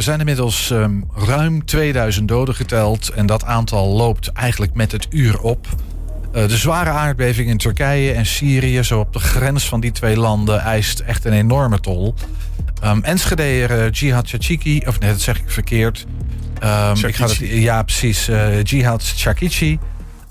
Er zijn inmiddels um, ruim 2000 doden geteld. En dat aantal loopt eigenlijk met het uur op. Uh, de zware aardbeving in Turkije en Syrië, zo op de grens van die twee landen, eist echt een enorme tol. Um, Enschedeer uh, Jihad Chachiki, of nee, dat zeg ik verkeerd. Um, ik ga het, ja, precies. Uh, Jihad Chakichi.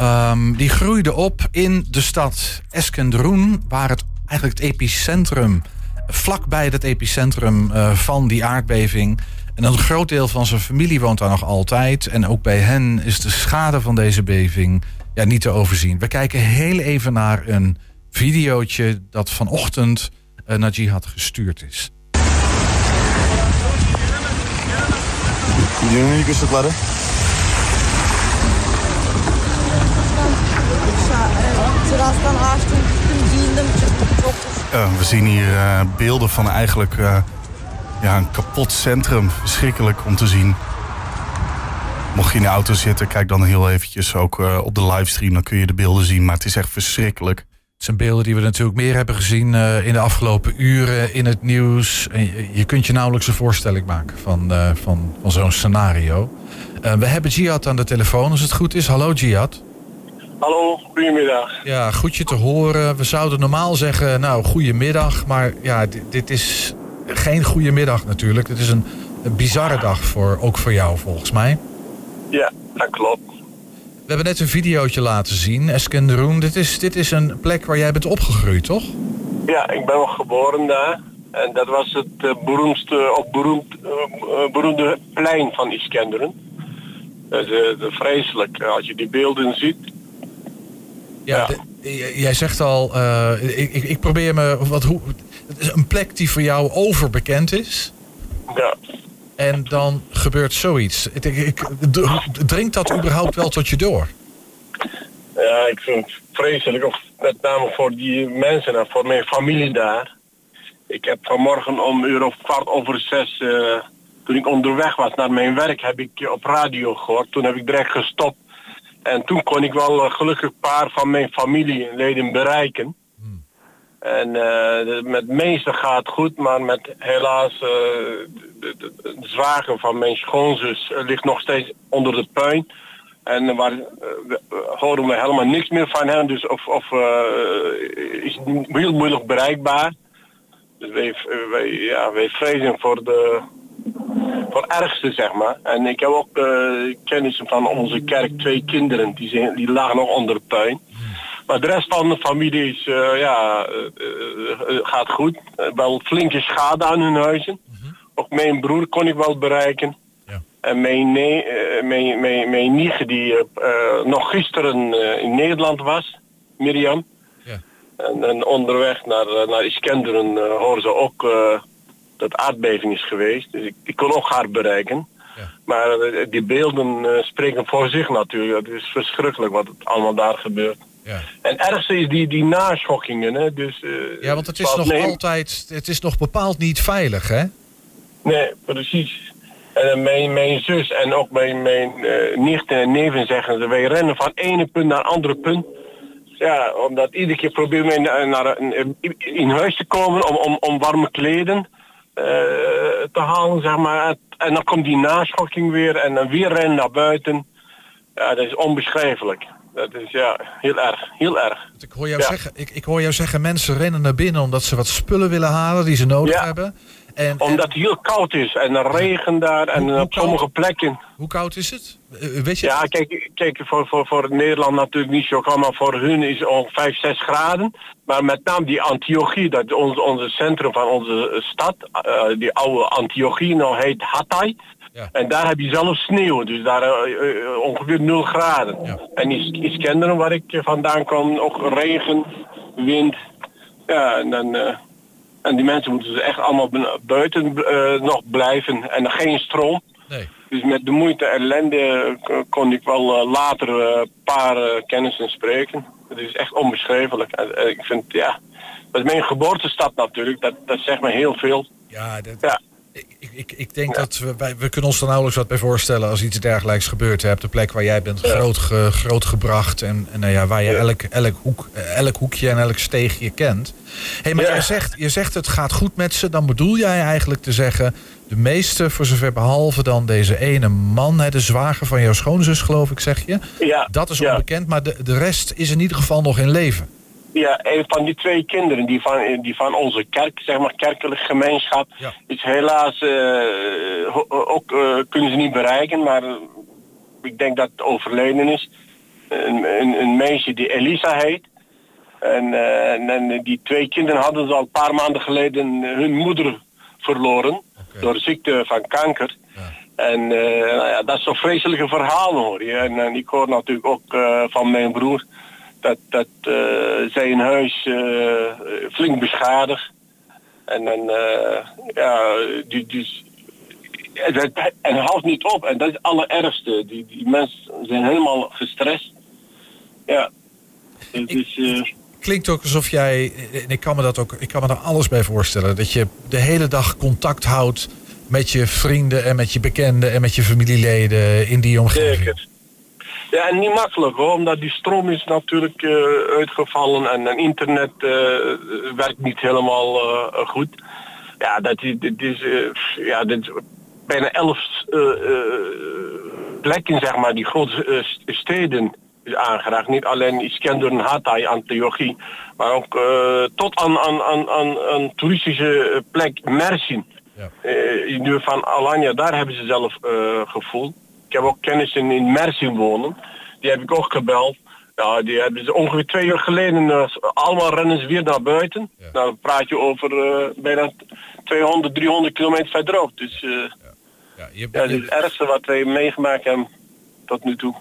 Um, die groeide op in de stad Eskendroen, waar het eigenlijk het epicentrum, vlakbij het epicentrum uh, van die aardbeving. En een groot deel van zijn familie woont daar nog altijd. En ook bij hen is de schade van deze beving ja, niet te overzien. We kijken heel even naar een videootje dat vanochtend uh, naar Jihad gestuurd is. Çok Uh, we zien hier uh, beelden van eigenlijk uh, ja, een kapot centrum. Verschrikkelijk om te zien. Mocht je in de auto zitten, kijk dan heel eventjes ook uh, op de livestream. Dan kun je de beelden zien. Maar het is echt verschrikkelijk. Het zijn beelden die we natuurlijk meer hebben gezien uh, in de afgelopen uren in het nieuws. En je, je kunt je nauwelijks een voorstelling maken van, uh, van, van zo'n scenario. we hebben Jihad aan de telefoon, als het goed is. Hallo Jihad. Hallo, goedemiddag. Ja, goed je te horen. We zouden normaal zeggen, nou, goedemiddag. Maar ja, dit, dit is geen goedemiddag natuurlijk. Het is een, een bizarre dag, voor, ook voor jou volgens mij. Ja, dat klopt. We hebben net een videootje laten zien, Eskenderoen. Dit is, dit is een plek waar jij bent opgegroeid, toch? Ja, ik ben wel geboren daar. En dat was het uh, beroemdste, of beroemd, uh, beroemde plein van Iskenderun. Dat is uh, vreselijk als je die beelden ziet. Ja, ja. De, jij zegt al, ik, ik, ik, probeer me, wat, hoe, een plek die voor jou overbekend is. Ja. En dan gebeurt zoiets. Ik, ik, dringt dat überhaupt wel tot je door? Ja, ik vind het vreselijk. Of met name voor die mensen en voor mijn familie daar. Ik heb vanmorgen om uur of kwart over zes, uh, toen ik onderweg was naar mijn werk, heb ik op radio gehoord. Toen heb ik direct gestopt. En toen kon ik wel uh, gelukkig een paar van mijn familieleden bereiken. En uh, met meeste gaat goed, maar met helaas de, de, zwager van mijn schoonzus ligt nog steeds onder de puin. En waar uh, horen we helemaal niks meer van hen. Dus of, of uh, is heel moeilijk bereikbaar. Dus wij, wij, ja, wij vrezen voor de voor ergste, zeg maar. En ik heb ook uh, kennis van onze kerk, twee kinderen, die, zijn, die lagen nog onder de puin. Maar de rest van de familie is, uh, ja, uh, gaat goed. wel flinke schade aan hun huizen. Mm-hmm. Ook mijn broer kon ik wel bereiken. Ja. En mijn, nee, mijn, mijn, mijn nicht die nog gisteren in Nederland was, Mirjam. Ja. En, en, onderweg naar, naar Iskenderen horen ze ook dat aardbeving is geweest. Dus ik, ik kon ook haar bereiken. Ja. Maar die beelden spreken voor zich natuurlijk. Het is verschrikkelijk wat het allemaal daar gebeurt. Ja. En ergste is die, die naschokkingen. Hè? Dus, uh, ja, want het is nog altijd, het is nog bepaald niet veilig, hè? Nee, precies. En mijn, mijn zus en ook mijn, mijn nichten en neven zeggen ze, wij rennen van ene punt naar andere punt. Ja, omdat iedere keer proberen wij naar, naar, in huis te komen om, om, om warme kleden. Uh, te halen, zeg maar. En dan komt die naschokking weer en dan weer rennen naar buiten. Ja, dat is onbeschrijfelijk. Dat is ja, heel erg, heel erg. Ik hoor jou, ja. zeggen, ik, ik hoor jou zeggen, mensen rennen naar binnen omdat ze wat spullen willen halen die ze nodig ja. hebben. En, omdat het heel koud is en er regen daar en hoe, op sommige plekken. Hoe koud is het? Uh, weet je ja, het? kijk, kijk voor, voor, voor Nederland natuurlijk niet zo koud, maar voor hun is het ongeveer 5, 6 graden. Maar met name die Antiochie, dat is ons, onze centrum van onze stad, uh, die oude Antiochie, nou heet Hatay. Ja. En daar heb je zelfs sneeuw, dus daar uh, ongeveer 0 graden. Ja. En is, is kinderen waar ik vandaan kom, ook regen, wind. Ja, en dan... En die mensen moeten dus echt allemaal buiten uh, nog blijven en geen stroom. Nee. Dus met de moeite en ellende kon ik wel later een paar kennissen spreken. Het is echt onbeschrijfelijk. En, ik vind, ja, dat is mijn geboortestad natuurlijk, dat, dat zegt me heel veel. Ja, dat, ja. Ik, ik, ik denk dat we, wij, we kunnen ons er nauwelijks wat bij voorstellen als iets dergelijks gebeurt. Je hebt de plek waar jij bent groot, ge, groot gebracht en, en nou ja, waar je elk, elk, hoek, elk hoekje en elk steegje kent. hey, maar je, zegt, je zegt het gaat goed met ze, dan bedoel jij eigenlijk te zeggen... de meeste, voor zover behalve dan deze ene man, hè, de zwager van jouw schoonzus geloof ik, zeg je... Dat is onbekend, maar de, de rest is in ieder geval nog in leven. Ja, een van die twee kinderen die van, die van onze kerk, zeg maar kerkelijke gemeenschap, Ja. is helaas eh, ook eh, kunnen ze niet bereiken, maar eh, ik denk dat het overleden is. Een, een, een meisje die Elisa heet. En, en, en die twee kinderen hadden ze al een paar maanden geleden hun moeder verloren door ziekte van kanker. En nou ja, dat is zo'n vreselijke verhaal hoor je. En, en ik hoor natuurlijk ook van mijn broer dat, dat eh, zij een huis eh, flink beschadigd. En dan, eh, ja, die, dus, en het houdt niet op. En dat is het allerergste. Die, die mensen zijn helemaal gestrest. Ja. Dus, eh, klinkt ook alsof jij, en ik kan me dat ook, ik kan me daar alles bij voorstellen, dat je de hele dag contact houdt met je vrienden en met je bekenden en met je familieleden in die omgeving. Zeker. Ja, en niet makkelijk hoor, omdat die stroom is natuurlijk eh, uitgevallen en, en internet eh, werkt niet helemaal eh, goed. Ja, dat is, dit is, ja, dit is bijna elf plekken, zeg maar, die grote st- steden is aangeraakt. Niet alleen Iskenderun, Hatay, Antiochie, maar ook tot aan, aan, aan, aan, aan toeristische plek Mersin. Ja. In de van Alanya, daar hebben ze zelf gevoeld. Ik heb ook kennissen in Mersin wonen. Die heb ik ook gebeld. Ja, die hebben ze ongeveer twee uur geleden, eh, allemaal rennen ze weer naar buiten. Ja. Nou, dan praat je over eh, bijna 200, 300 kilometer verderop. Dus eh, Ja, je, ja, dit is het ergste wat wij meegemaakt hebben tot nu toe.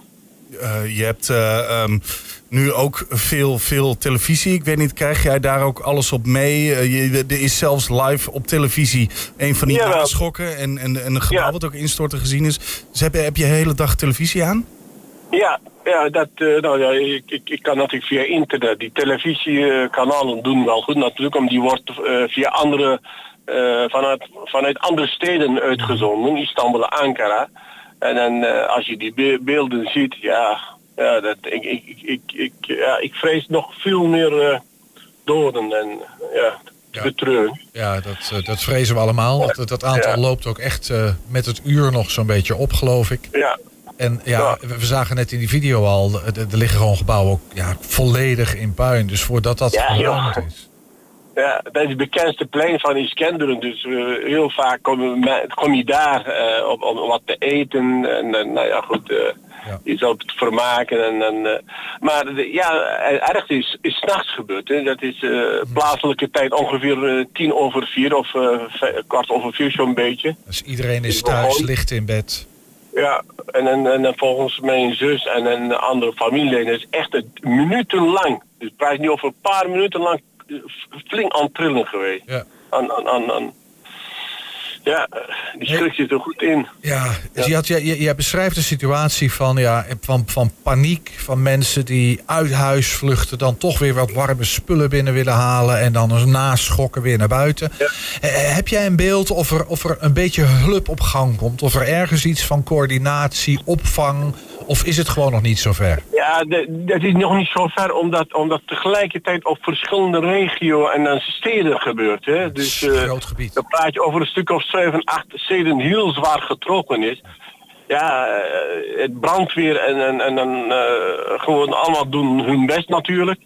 Je hebt eh, ehm, nu ook veel, veel televisie. Ik weet niet, krijg jij daar ook alles op mee? Eh, je, er is zelfs live op televisie een van die naschokken en, en, en een gebouw Ja. wat ook instorten gezien is. Dus heb je, heb je de hele dag televisie aan? Ja, ja, dat, eh, nou ja, ik, ik, ik kan natuurlijk via internet. Die televisiekanalen doen wel goed natuurlijk, omdat die wordt eh, via andere, vanuit, vanuit andere steden uitgezonden, Istanbul Ankara. En dan als je die be- beelden ziet, ja, ja, dat, ik, ik, ik, ik, ja, ik vrees nog veel meer eh, doden en ja, Ja. betreuren. ja dat, eh, dat vrezen we allemaal. Dat, dat aantal Ja. loopt ook echt eh, met het uur nog zo'n beetje op, geloof ik. Ja, En ja, Ja. we zagen net in die video al, er liggen gewoon gebouwen ook ja, volledig in puin. Dus voordat dat Ja, is. Ja, dat is het bekendste plein van Iskenderen. Dus eh, heel vaak kom, kom je daar om, om wat te eten. En, nou ja, goed, Ja. je zal het vermaken. En, en, eh, maar de, ja, het ergste is, is 's nachts gebeurd. Hè. Dat is eh, plaatselijke tijd ongeveer eh, tien over vier of eh, kwart over vier zo'n beetje. Dus iedereen is Is thuis, ligt in bed. Ja, en, en, en, dan volgens mijn zus en een andere familieleden is echt het minutenlang. Dus praat niet over een paar minuten lang eh, flink aan trillen geweest. Ja. Aan, aan, aan, aan- Ja, eh, die schrik zit er goed in. Ja, dus je, had, je, je beschrijft een situatie van, ja, van, van paniek. Van mensen die uit huis vluchten. Dan toch weer wat warme spullen binnen willen halen. En dan eens naschokken weer naar buiten. Ja. Eh, heb jij een beeld of er, of er een beetje hulp op gang komt? Of er ergens iets van coördinatie, opvang? Of is het gewoon nog niet zover? Ja, dat is nog niet zo ver, omdat, omdat tegelijkertijd op verschillende regio en dan steden gebeurt. Hè? Het Dus een eh, groot gebied. dan praat je over een stuk of zeven, acht steden heel zwaar getrokken is. Ja, eh, het brandweer en, en, en dan eh, gewoon allemaal doen hun best natuurlijk.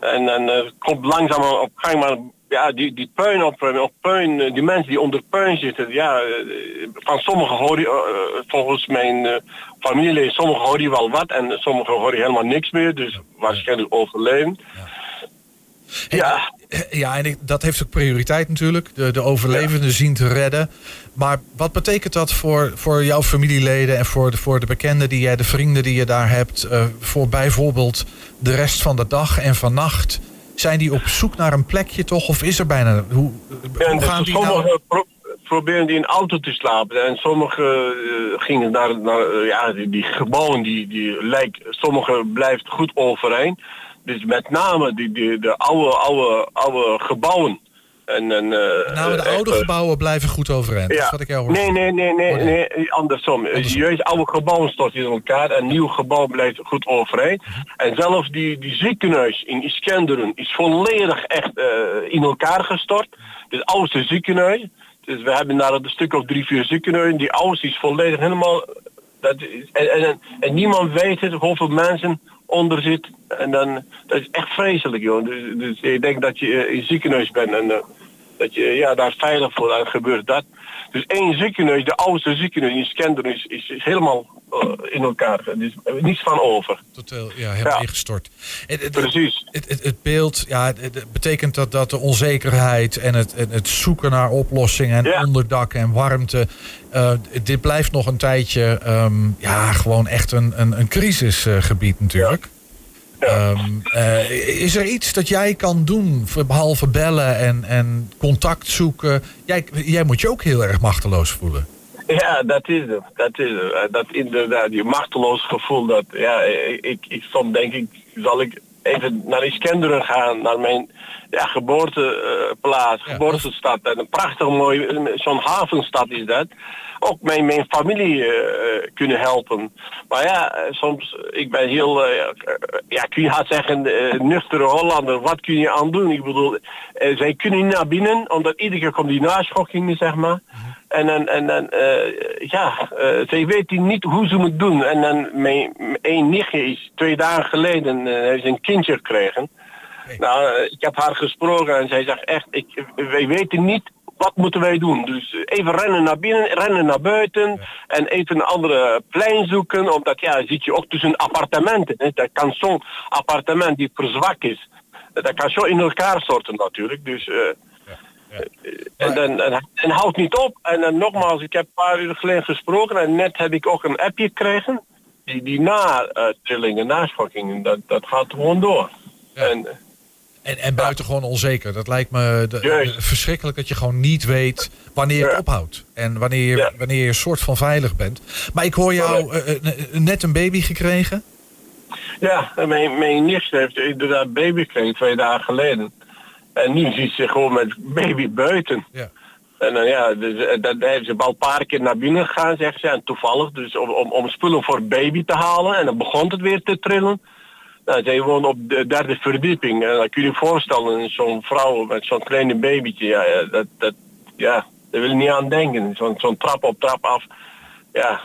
En dan eh, komt langzaam op gang, maar ja, die, die puin op, op puin, eh, die mensen die onder puin zitten, ja, eh, van sommigen hoor je, eh, volgens mijn eh, familieleden, sommigen hoor je wel wat en sommigen hoor je helemaal niks meer, dus waarschijnlijk overleven. Ja, Ja, en ik- dat heeft ook prioriteit natuurlijk. De, de overlevenden zien te redden. Maar wat betekent dat voor, voor jouw familieleden en voor de, voor de bekenden die jij, de vrienden die je daar hebt, eh, voor bijvoorbeeld de rest van de dag en vannacht? Zijn die op zoek naar een plekje toch? Of is er bijna. Hoe, gaan die sommigen nou? pro- proberen die in auto te slapen. En sommigen eh, gingen naar, naar eh, ja, die, die gebouwen, die, die lijkt, sommigen blijft goed overeen. Dus met name die, die, de oude, oude, oude gebouwen, En, en, uh, nou, de oude gebouwen blijven goed overeind. Ja. Dat is wat ik jou hoor. Nee, nee, nee, nee, oh, nee. nee andersom. andersom. Juist oude gebouwen storten in elkaar en nieuw gebouw blijft goed overeind. Mhm. En zelfs die, die ziekenhuis in Iskenderen is volledig echt uh, in elkaar gestort. Het oudste ziekenhuis. Dus we hebben daar een stuk of drie, vier ziekenhuizen. Die oudste is volledig helemaal... Dat is, en, en, en niemand weet het, hoeveel mensen onder zit. En dan, dat is echt vreselijk, joh. Dus, dus ik denk dat je in ziekenhuis bent en uh, dat je ja, daar veilig voor en gebeurt dat. Dus één ziekenhuis, de oudste ziekenhuis in Skender is, is, is helemaal uh, in elkaar. Er is niets van over. Totaal, ja, helemaal ja. ingestort. Het, het, Precies. Het, het, beeld, ja, het betekent dat, dat de onzekerheid en het, het zoeken naar oplossingen en ja. onderdak en warmte. Uh, dit blijft nog een tijdje, um, ja, gewoon echt een, een, een crisisgebied natuurlijk. Ja. Um, uh, is er iets dat jij kan doen, behalve bellen en, en contact zoeken? Jij, jij moet je ook heel erg machteloos voelen. Ja, dat is het. Dat is het. Dat inderdaad, die machteloos gevoel. Dat, ja, ik, ik soms denk ik, zal ik even naar Iskenderen gaan, naar mijn ja, geboorteplaats, ja, geboortestad. En een prachtig mooi, zo'n havenstad is dat. Ook mijn, mijn familie uh, kunnen helpen. Maar ja, soms, ik ben heel, uh, ja, kun je haast zeggen, uh, nuchtere Hollander. Wat kun je aan doen? Ik bedoel, zij kunnen niet naar binnen, omdat iedere keer komt die naschokkingen, zeg maar. En dan, en dan ja, zij weten niet hoe ze het doen. En dan, mijn één nichtje is twee dagen geleden, heeft een kindje gekregen. Nou, ik heb haar gesproken en zij zegt echt, ik, wij weten niet wat moeten wij doen. Dus even rennen naar binnen, rennen naar buiten en even een andere plein zoeken. Omdat ja, zit je ook tussen appartementen. Hè. Dat kan zo'n appartement die verzwakt is. Dat kan zo in elkaar storten natuurlijk. Dus... Ja. En, dan, en, en houdt niet op. En dan nogmaals, ik heb een paar uur geleden gesproken en net heb ik ook een appje gekregen. Die, die na-trillingen, naschokkingen, dat, dat gaat gewoon door. Ja. En, en, en buitengewoon onzeker. Dat lijkt me de, verschrikkelijk dat je gewoon niet weet wanneer het ophoudt. En wanneer je, wanneer je een soort van veilig bent. Maar ik hoor jou uh, net een baby gekregen. Ja, mijn, mijn nicht heeft inderdaad baby gekregen twee dagen geleden. En nu ziet ze gewoon met baby buiten. Ja. En dan ja, dus, dat heeft ze al een paar keer naar binnen gegaan, zegt ze. En toevallig, dus om, om, om spullen voor baby te halen. En dan begon het weer te trillen. Nou, zij woont op de derde verdieping. En dan kun je je voorstellen, zo'n vrouw met zo'n kleine babytje, ja, dat, dat, ja, daar wil je niet aan denken. Zo'n zo'n trap op trap af. Ja.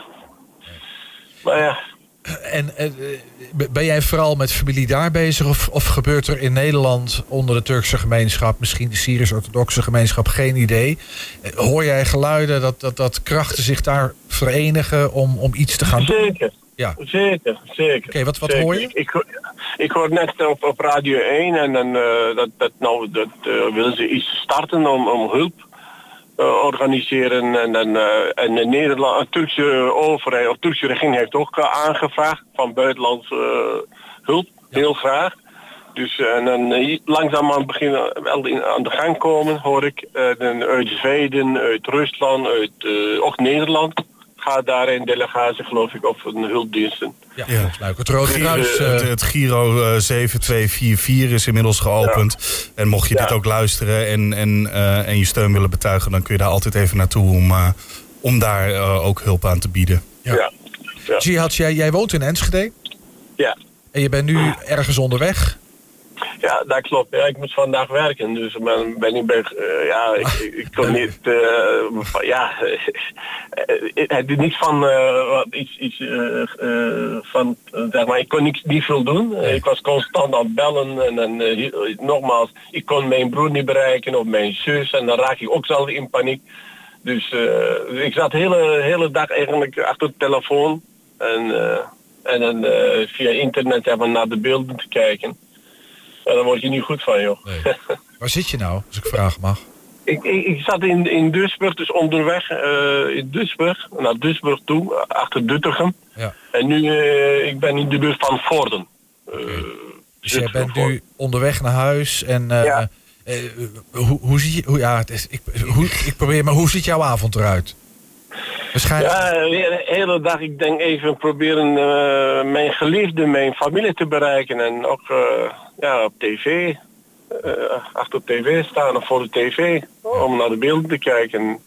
Maar ja. En uh, ben jij vooral met familie daar bezig of, of gebeurt er in Nederland onder de Turkse gemeenschap, misschien de Syrisch-orthodoxe gemeenschap, geen idee? Hoor jij geluiden dat, dat, dat krachten zich daar verenigen om, om iets te gaan doen? Zeker. Ja. Zeker, zeker. Oké, wat, wat hoor je? Ik, ik, ik, hoor net op, op Radio 1 en uh, dat, dat, nou, dat uh, willen ze iets starten om, om hulp organiseren. En, en, en de Nederland, Turkse overheid of Turkse regering heeft ook aangevraagd van buitenlandse hulp, heel graag. Dus en dan langzaamaan beginnen wel in, aan de gang komen, hoor ik. uit Zweden, uit Rusland, uit ook Nederland gaat daar een delegatie, geloof ik, of een hulpdiensten. Ja, ja. Het Rode Kruis... Uh, het, het, Giro uh, 7244 is inmiddels geopend. Ja. En mocht je ja. dit ook luisteren en, en, uh, en je steun willen betuigen... dan kun je daar altijd even naartoe om, om daar ook hulp aan te bieden. Ja. ja. Jihad, jij, jij woont in Enschede? Ja. En je bent nu ergens onderweg? Ja, dat klopt. Ja, ik moet vandaag werken, dus ben, ben ik uh, ja, ik, ik kon niet, uh, ja, het is niet van uh, iets, iets van, zeg maar, ik kon niks, niet veel doen. Ik was constant aan het bellen en, en nogmaals, ik kon mijn broer niet bereiken of mijn zus en dan raak ik ook zelf in paniek. Dus ik zat de hele, hele dag eigenlijk achter de telefoon en, en dan via internet hebben naar de beelden te kijken. Daar word je niet goed van, joh. Nee. Waar zit je nou, als ik vragen mag? Ik, ik, ik, zat in, in Duisburg, dus onderweg uh, in Duisburg, naar Duisburg toe, achter Dutteren. Ja. En nu, uh, ik ben in de buurt van Vorden. Okay. Uh, dus jij bent nu onderweg naar huis en ja. hoe, hoe zie je, hoe, ja, het is, ik, hoe, ik probeer, maar hoe ziet jouw avond eruit? Waarschijnlijk... Ja, de hele dag, ik denk even proberen mijn geliefde, mijn familie te bereiken en ook ja, op tv. eh, achter de tv staan of voor de tv om naar de beelden te kijken.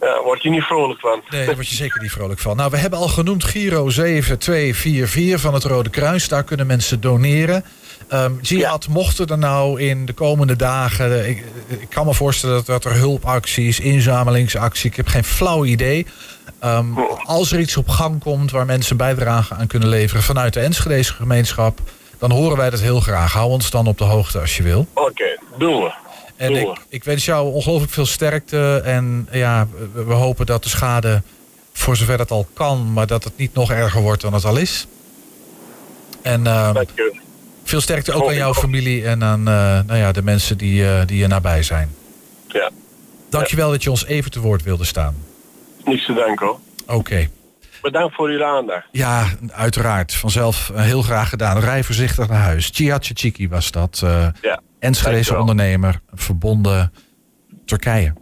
Ja, word je niet vrolijk van. Nee, daar word je zeker niet vrolijk van. Nou, we hebben al genoemd Giro 7244 van het Rode Kruis. Daar kunnen mensen doneren. Ehm Jihad, mochten er nou in de komende dagen... Ik, ik kan me voorstellen dat, dat er hulpacties, inzamelingsacties... Ik heb geen flauw idee. Ehm, als er iets op gang komt waar mensen bijdrage aan kunnen leveren... vanuit de Enschedese gemeenschap... dan horen wij dat heel graag. Hou ons dan op de hoogte als je wil. Oké, doen we. En Doen ik, we. ik wens jou ongelooflijk veel sterkte. En ja, we, we hopen dat de schade, voor zover dat al kan, maar dat het niet nog erger wordt dan het al is. En eh, je. veel sterkte ook aan jouw familie en aan eh, nou ja, de mensen die, eh, die je nabij zijn. Ja, Dankjewel dat je ons even te woord wilde staan. niets te danken hoor. Oké. Bedankt voor uw aandacht. Ja, uiteraard. Vanzelf eh, heel graag gedaan. Rij voorzichtig naar huis. Cihatje Chiki was dat. eh Ja, Enschedese ondernemer, verbonden Turkije.